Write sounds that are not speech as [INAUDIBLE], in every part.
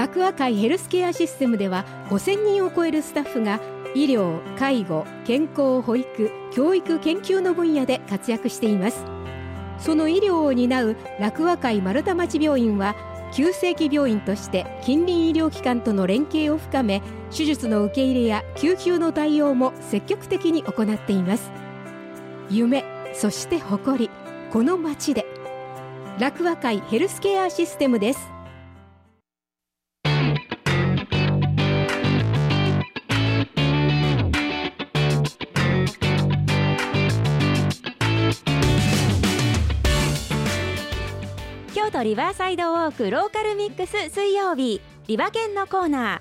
楽和会ヘルスケアシステムでは5000人を超えるスタッフが医療介護健康保育教育研究の分野で活躍しています。その医療を担う楽和会丸太町病院は急性期病院として近隣医療機関との連携を深め手術の受け入れや救急の対応も積極的に行っています。夢そして誇りこの町で楽和会ヘルスケアシステムです。京都リバーサイドウォークローカルミックス水曜日。リバ犬のコーナー。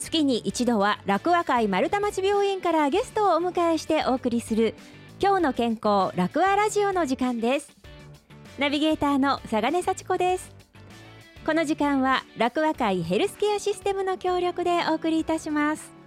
月に一度は楽和会丸太町病院からゲストをお迎えしてお送りする今日の健康楽和ラジオの時間です。ナビゲーターの佐賀根幸子です。この時間は楽和会ヘルスケアシステムの協力でお送りいたします。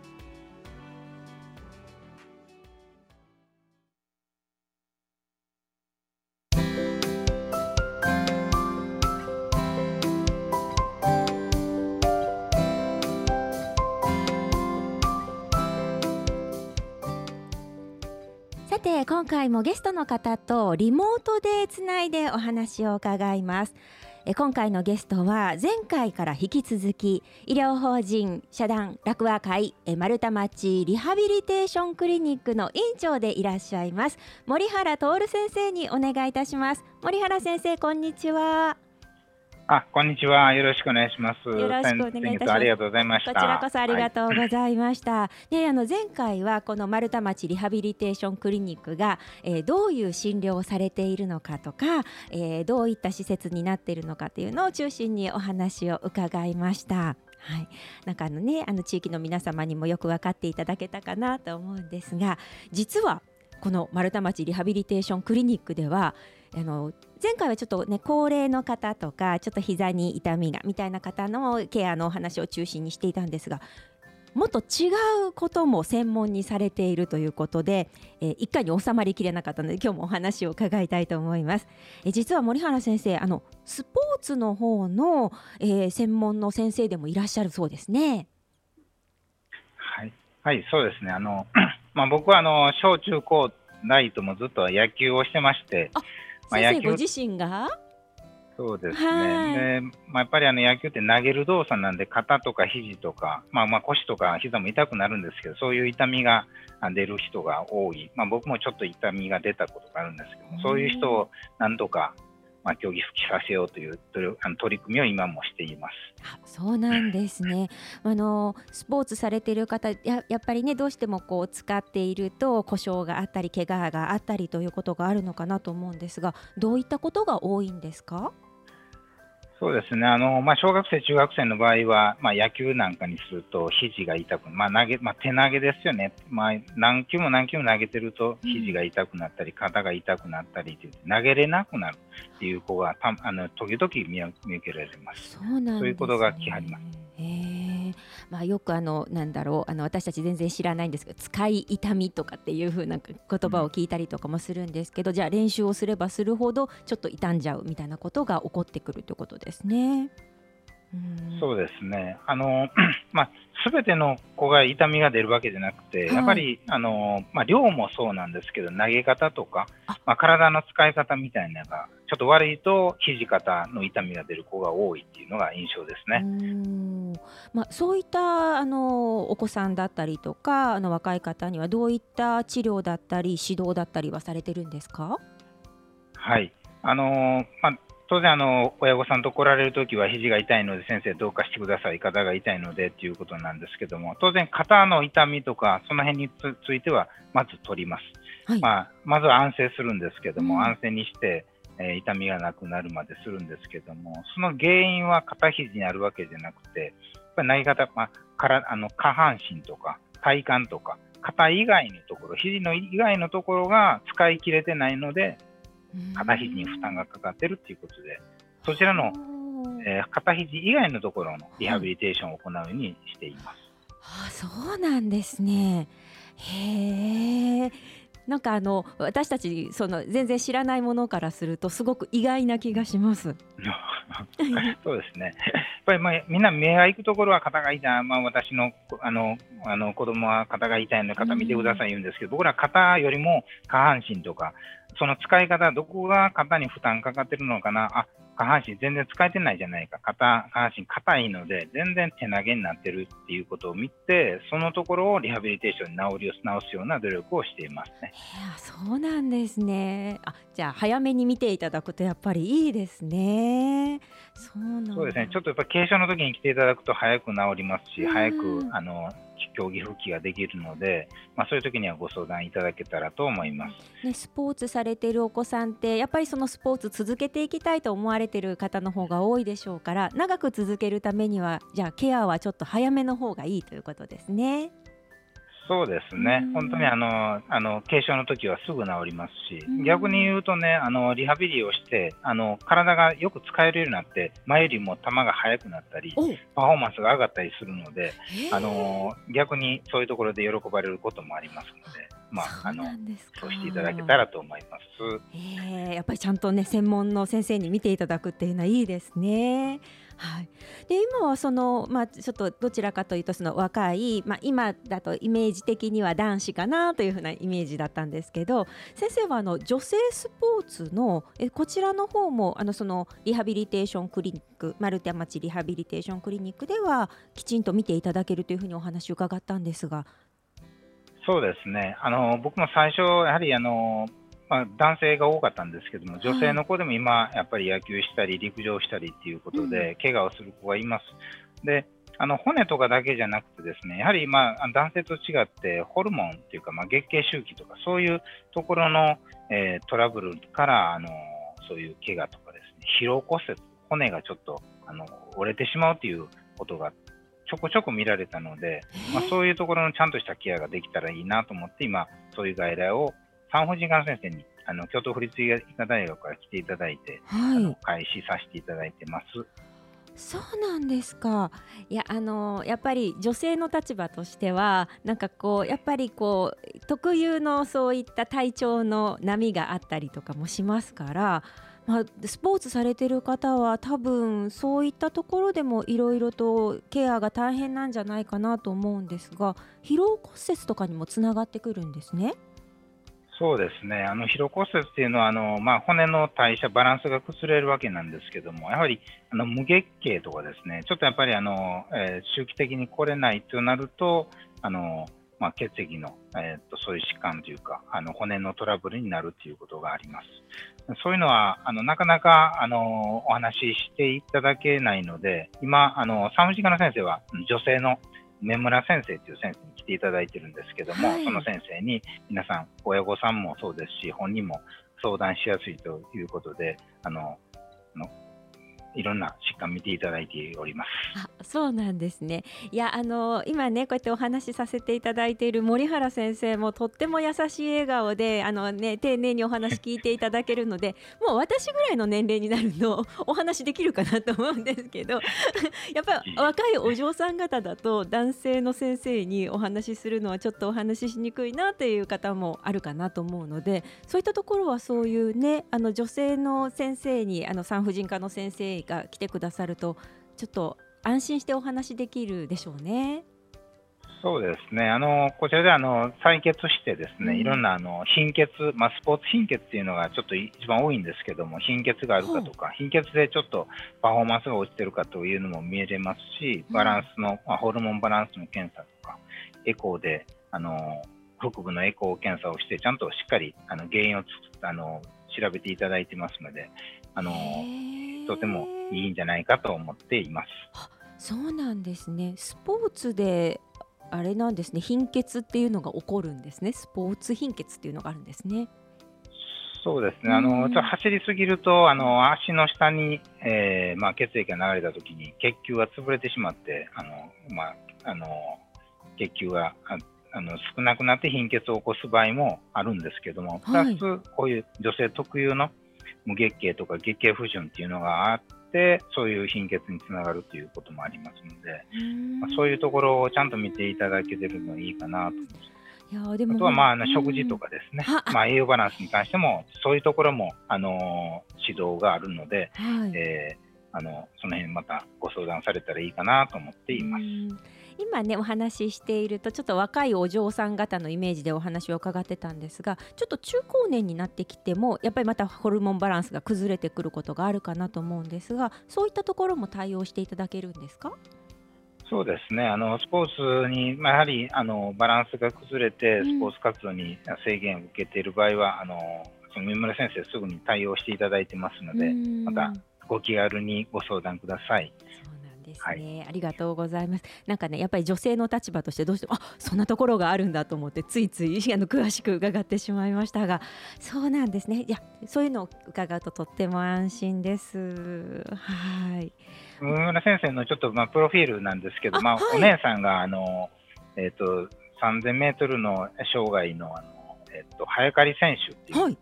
今回もゲストの方とリモートでつないでお話を伺います。え今回のゲストは前回から引き続き医療法人社団楽和会え丸太町リハビリテーションクリニックの院長でいらっしゃいます森原徹先生にお願いいたします。森原先生こんにちは。あ、こんにちは。よろしくお願いします。よろしくお願いいたしますありがとうございました。こちらこそありがとうはいございました。ね、あの前回はこの丸太町リハビリテーションクリニックが、えーどういう診療をされているのかとか、えーどういった施設になっているのかというのを中心にお話を伺いました。はい、なんかあのね、あの地域の皆様にもよく分かっていただけたかなと思うんですが、実はこの丸太町リハビリテーションクリニックではあの前回はちょっとね高齢の方とかちょっと膝に痛みがみたいな方のケアのお話を中心にしていたんですがもっと違うことも専門にされているということで、えー一回に収まりきれなかったので今日もお話を伺いたいと思います。えー実は森原先生あのスポーツの方の、えー専門の先生でもいらっしゃるそうですね。はい、はい、そうですね。あの、[CLEARS THROAT] まあ、僕はあの小中高大ともずっと野球をしてまして、まあ先生ご自身が？そうですはいね。で、まあ、やっぱりあの野球って投げる動作なんで、肩とか肘とか、まあ、まあ腰とか膝も痛くなるんですけど、そういう痛みがあ出る人が多い。まあ、僕もちょっと痛みが出たことがあるんですけども、そういう人をなんとか、まあ、競技復帰させようという取りあの取り組みを今もしています。あそうなんですね。[LAUGHS] あのスポーツされている方ややっぱりねどうしてもこう使っていると故障があったり怪我があったりということがあるのかなと思うんですがどういったことが多いんですか？そうですね、あのまあ、小学生、中学生の場合は、まあ、野球なんかにすると肘が痛く、まあ投げまあ、手投げですよね、まあ、何球も何球も投げてると肘が痛くなったり、肩が痛くなったりという投げれなくなるっていう子がたあの時々見見受けられます。そうなんです、ね、そういうことが来はりますまあよくあのなんだろうあの私たち全然知らないんですけど使い痛みとかっていう風な言葉を聞いたりとかもするんですけど、じゃあ練習をすればするほどちょっと傷んじゃうみたいなことが起こってくるということですね。うん。そうですね、あの [CLEARS THROAT] まあ、全ての子が痛みが出るわけじゃなくて、はい。やっぱりあの、まあ、量もそうなんですけど、投げ方とかあ、まあ、体の使い方みたいなのが、ちょっと悪いと、肘肩の痛みが出る子が多いっていうのが印象ですね。まあ、そういったあのお子さんだったりとかあの若い方にはどういった治療だったり指導だったりはされてるんですか？はい。あのまあ、当然あの、親御さんと来られるときは、肘が痛いので、先生、どうかしてください、肩が痛いのでということなんですけども、当然、肩の痛みとか、その辺につついては、まず取ります。はい、まあ、まずは安静するんですけども、うん。安静にして、えー痛みがなくなるまでするんですけども、その原因は肩肘にあるわけじゃなくて、やっぱり投げ方、まあ、からあの下半身とか体幹とか、肩以外のところ、肘の以外のところが使い切れてないので、肩肘に負担がかかってるっていうことで、そちらの、えー肩肘以外のところのリハビリテーションを行うようにしています。あそうなんですね。へえ。なんかあの私たちその全然知らないものからするとすごく意外な気がします。[LAUGHS] そうですね。やっぱりまあみんな目が行くところは肩が痛い、まあ私のあのあの子供は肩が痛いので肩見てください言うんですけど、僕ら肩よりも下半身とかその使い方どこが肩に負担かかってるのかな、あ下半身全然使えてないじゃないか、肩下半身硬いので、全然手投げになってるっていうことを見て、そのところをリハビリテーションに治りを直すような努力をしていますね。いやそうなんですね。あじゃあ、早めに見ていただくと、やっぱりいいですね。そうそうですね、ちょっとやっぱ軽症の時に来ていただくと、早く治りますし、早くあの競技復帰ができるので、まあ、そういう時にはご相談いただけたらと思います、ね、スポーツされているお子さんってやっぱりそのスポーツ続けていきたいと思われている方の方が多いでしょうから長く続けるためにはじゃあケアはちょっと早めの方がいいということですね。そうですね、本当にあのあの軽症の時はすぐ治りますし、逆に言うとね、あのリハビリをしてあの、体がよく使えるようになって、前よりも球が速くなったり、パフォーマンスが上がったりするので、あの逆にそういうところで喜ばれることもありますので。まあ、あのそうしていただけたらと思います。えー、やっぱりちゃんとね専門の先生に見ていただくっていうのはいいですね。はい、で今はその、まあ、ちょっとどちらかというとその若い、まあ、今だとイメージ的には男子かなというふうなイメージだったんですけど先生はあの女性スポーツのえこちらの方もあのそのリハビリテーションクリニック丸太町リハビリテーションクリニックではきちんと見ていただけるというふうにお話を伺ったんですが。そうですねあの僕も最初やはりあのまあ、男性が多かったんですけども、女性の子でも今、やっぱり野球したり、陸上したりっていうことで、怪我をする子がいます。であの骨とかだけじゃなくて、ですねやはり、まあ、男性と違って、ホルモンっていうか、まあ、月経周期とか、そういうところの、えー、トラブルからあの、そういう怪我とかですね、疲労骨折、骨がちょっとあの折れてしまうということがちょこちょこ見られたので、まあ、そういうところのちゃんとしたケアができたらいいなと思って、今、そういう外来を産婦人科の先生にあの京都府立医科大学から来ていただいて、はい、開始させていただいてます。そうなんですか。いやあのやっぱり女性の立場としてはなんかこうやっぱりこう特有のそういった体調の波があったりとかもしますから。まあ、スポーツされてる方は多分そういったところでもいろいろとケアが大変なんじゃないかなと思うんですが疲労骨折とかにもつながってくるんですね。そうですね、あの疲労骨折っていうのはあの、まあ、骨の代謝、バランスが崩れるわけなんですけども、やはりあの無月経とかですね、ちょっとやっぱりあの、えー、周期的に来れないとなると、あのまあ、血液の、えーと、そういう疾患というか、あの骨のトラブルになるということがあります。そういうのはあのなかなかあのお話ししていただけないので、今、あの産婦人科の先生は女性の梅村先生という先生に来ていただいてるんですけども、はい、その先生に皆さん、親御さんもそうですし、本人も相談しやすいということで、あのいろんな疾患見ていただいております。あそうなんですね。いやあの今ねこうやってお話しさせていただいている森原先生もとっても優しい笑顔であのね丁寧にお話聞いていただけるので、もう私ぐらいの年齢になるとお話できるかなと思うんですけど、[LAUGHS] やっぱり若いお嬢さん方だと男性の先生にお話しするのはちょっとお話ししにくいなという方もあるかなと思うので、そういったところはそういうねあの女性の先生にあの産婦人科の先生が来てくださるとちょっと安心してお話できるでしょうね。そうですね。あのこちらであの採血してですね、うん、いろんなあの貧血、まあスポーツ貧血っていうのがちょっと一番多いんですけども、貧血があるかとか、貧血でちょっとパフォーマンスが落ちてるかというのも見えれますし、バランスの、まあ、ホルモンバランスの検査とか、エコーであの腹部のエコー検査をしてちゃんとしっかりあの原因をあの調べていただいてますので、あのとてもいいんじゃないかと思っています。そうなんですね。スポーツであれなんですね。貧血っていうのが起こるんですね。スポーツ貧血っていうのがあるんですね。そうですね。あの、ちょっと走りすぎると、あの、足の下に、えー、まあ、血液が流れたときに、血球が潰れてしまって、あの、まあ、あの、血球が、ああの少なくなって貧血を起こす場合もあるんですけども、プラスこういう女性特有の無月経とか月経不順っていうのがあって、そういう貧血につながるということもありますので、まあ、そういうところをちゃんと見ていただけてるのいいかなと思います。いやでも。あとはまああの食事とかですね、まあ、栄養バランスに関しても、そういうところも、あの指導があるので、はい。えーあのその辺またご相談されたらいいかなと思っています。うん。今ねお話ししているとちょっと若いお嬢さん方のイメージでお話を伺ってたんですがちょっと中高年になってきてもやっぱりまたホルモンバランスが崩れてくることがあるかなと思うんですがそういったところも対応していただけるんですか？そうですね、あのスポーツに、まあ、やはりあのバランスが崩れて、うん。スポーツ活動に制限を受けている場合は、あのその三村先生、すぐに対応していただいてますので、うん。またご気軽にご相談ください。ですね、ありがとうございます。なんかねやっぱり女性の立場としてどうしてもあそんなところがあるんだと思ってついついあの詳しく伺ってしまいましたが。そうなんですね。いやそういうのを伺うととっても安心です。はい。三村先生のちょっと、まあ、プロフィールなんですけど、まああはい。お姉さんがあの、えー、と3000メートルの障害のあの、えー、と早刈り選手っていう、はい。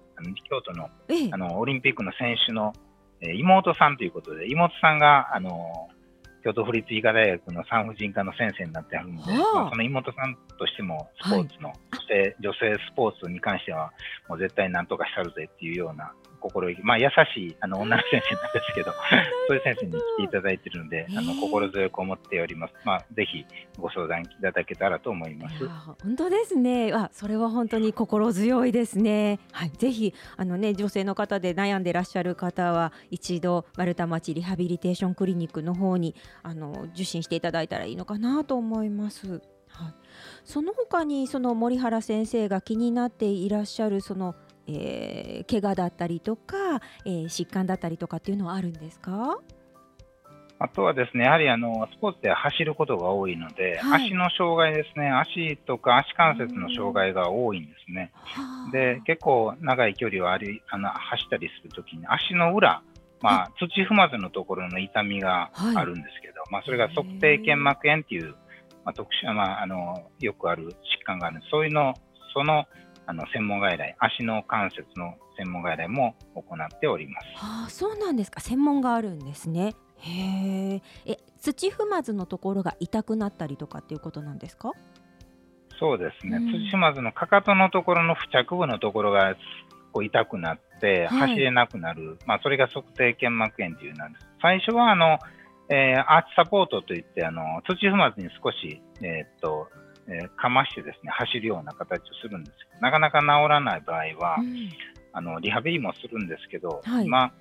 京都のええ。あのオリンピックの選手の、えー妹さんということで、妹さんがあの京都府立医科大学の産婦人科の先生になってあるので、はあ。まあ、その妹さんとしてもスポーツの、女性女性スポーツに関しては、もう絶対なんとかしたるぜっていうような心意気、まあ、優しいあの女の先生なんですけど、[LAUGHS] そういう先生に来ていただいているので、あの心強く思っております。まあ、ぜひご相談いただけたらと思います。本当ですね。あ、それは本当に心強いですね。はい、ぜひあのね女性の方で悩んでらっしゃる方は一度丸太町リハビリテーションクリニックの方にあの受診していただいたらいいのかなと思います。はい。その他にその森原先生が気になっていらっしゃるその、えー、怪我だったりとか、えー、疾患だったりとかっていうのはあるんですか？あとはですね、やはりあのスポーツでは走ることが多いので、はい。足の障害ですね、足とか足関節の障害が多いんですね。はあ。で、結構長い距離を歩いあの走ったりするときに、足の裏、まあ、土踏まずのところの痛みがあるんですけど、まあ、それが足底腱膜炎っていう、まあ、特殊な、まあ、あのよくある疾患があるんです。そういうの、そのあの専門外来、足の関節の専門外来も行っております。はあ、そうなんですか。専門があるんですね。へえ。え、土踏まずのところが痛くなったりとかっていうことなんですか？そうですね、うん土踏まずのかかとのところの付着部のところがこう痛くなって、はい走れなくなる、まあ、それが足底腱膜炎というなんです。最初はあの、えーアーチサポートといってあの土踏まずに少し、えーっとえーかましてですね走るような形をするんですけどなかなか治らない場合は、うん。あのリハビリもするんですけど、はい。今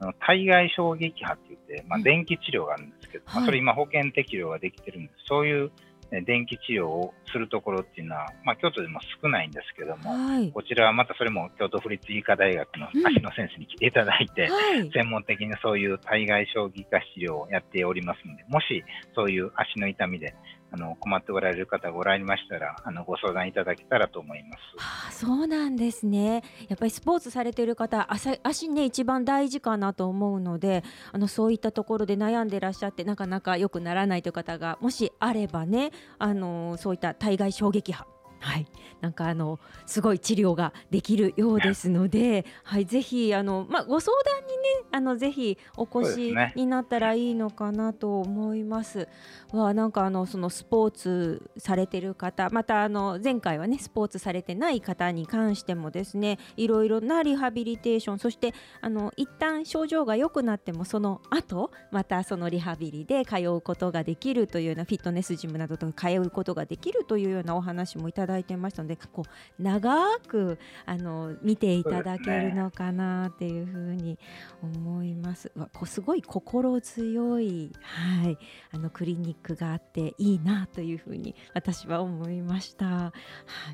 あの体外衝撃波って言って、まあ、うん電気治療があるんですけど、まあ、はい。それ今保険適用ができてるんです。そういうえ電気治療をするところっていうのは、まあ、京都でも少ないんですけども、はい。こちらはまたそれも京都府立医科大学のうん足の先生に来ていただいて、はい。専門的にそういう体外衝撃波治療をやっておりますので、もしそういう足の痛みであの困っておられる方がおられましたら、あのご相談いただけたらと思います。はあ、そうなんですね。やっぱりスポーツされている方、足足ね一番大事かなと思うので、あのそういったところで悩んでらっしゃってなかなか良くならないという方がもしあればね、あのそういった体外衝撃波。はい、なんかあのすごい治療ができるようですので、はい、ぜひあのまあご相談にねあのぜひお越しになったらいいのかなと思います。わなんかあのそのスポーツされてる方またあの前回はねスポーツされてない方に関してもですねいろいろなリハビリテーションそしてあの一旦症状が良くなってもその後またそのリハビリで通うことができるというようなフィットネスジムなどと通うことができるというようなお話もいただいてましたのでこう長くあの見ていただけるのかなっていうふうに思います。うわこうすごい心強い、はい、あのクリニックがあっていいなというふうに私は思いました。は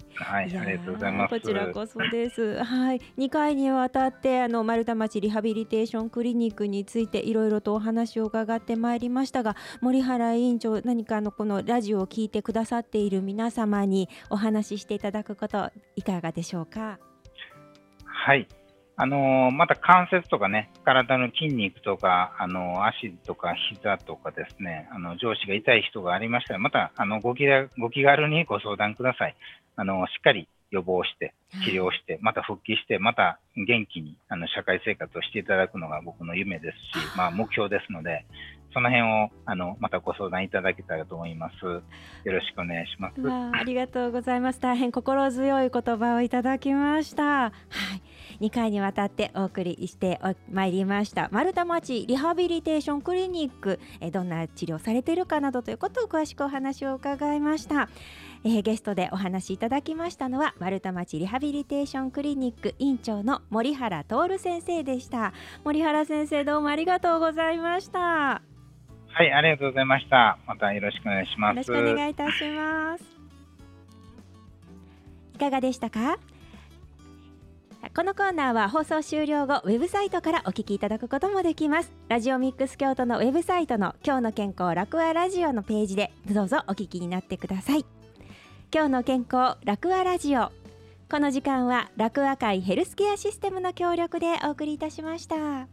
いはい、やーありがとうございます。こちらこそです。はい、2回にわたってあの丸太町リハビリテーションクリニックについていろいろとお話を伺ってまいりましたが、森原委員長何かあのこのラジオを聞いてくださっている皆様にお話ししていただくこといかがでしょうか？はい。あのーまた関節とかね、体の筋肉とか、あのー足とか膝とかですね、あの上司が痛い人がありましたら、またあのご気軽ご気軽にご相談ください。あのしっかり予防して、治療して、また復帰して、また元気にあの社会生活をしていただくのが僕の夢ですし、まあ、目標ですので、その辺をあのまたご相談いただけたらと思います。よろしくお願いします。ありがとうございます。大変心強い言葉をいただきました。はい、2回にわたってお送りしてまいりました丸太町リハビリテーションクリニックえどんな治療されているかなどということを詳しくお話を伺いました。えー、ゲストでお話しいただきましたのは丸太町リハビリテーションクリニック院長の森原徹先生でした森原先生どうもありがとうございましたはいありがとうございました。またよろしくお願いします。よろしくお願いいたします。いかがでしたか？このコーナーは放送終了後ウェブサイトからお聞きいただくこともできます。ラジオミックス京都のウェブサイトの今日の健康楽和ラジオのページでどうぞお聞きになってください。今日の健康楽和ラジオ。この時間は楽和会ヘルスケアシステムの協力でお送りいたしました。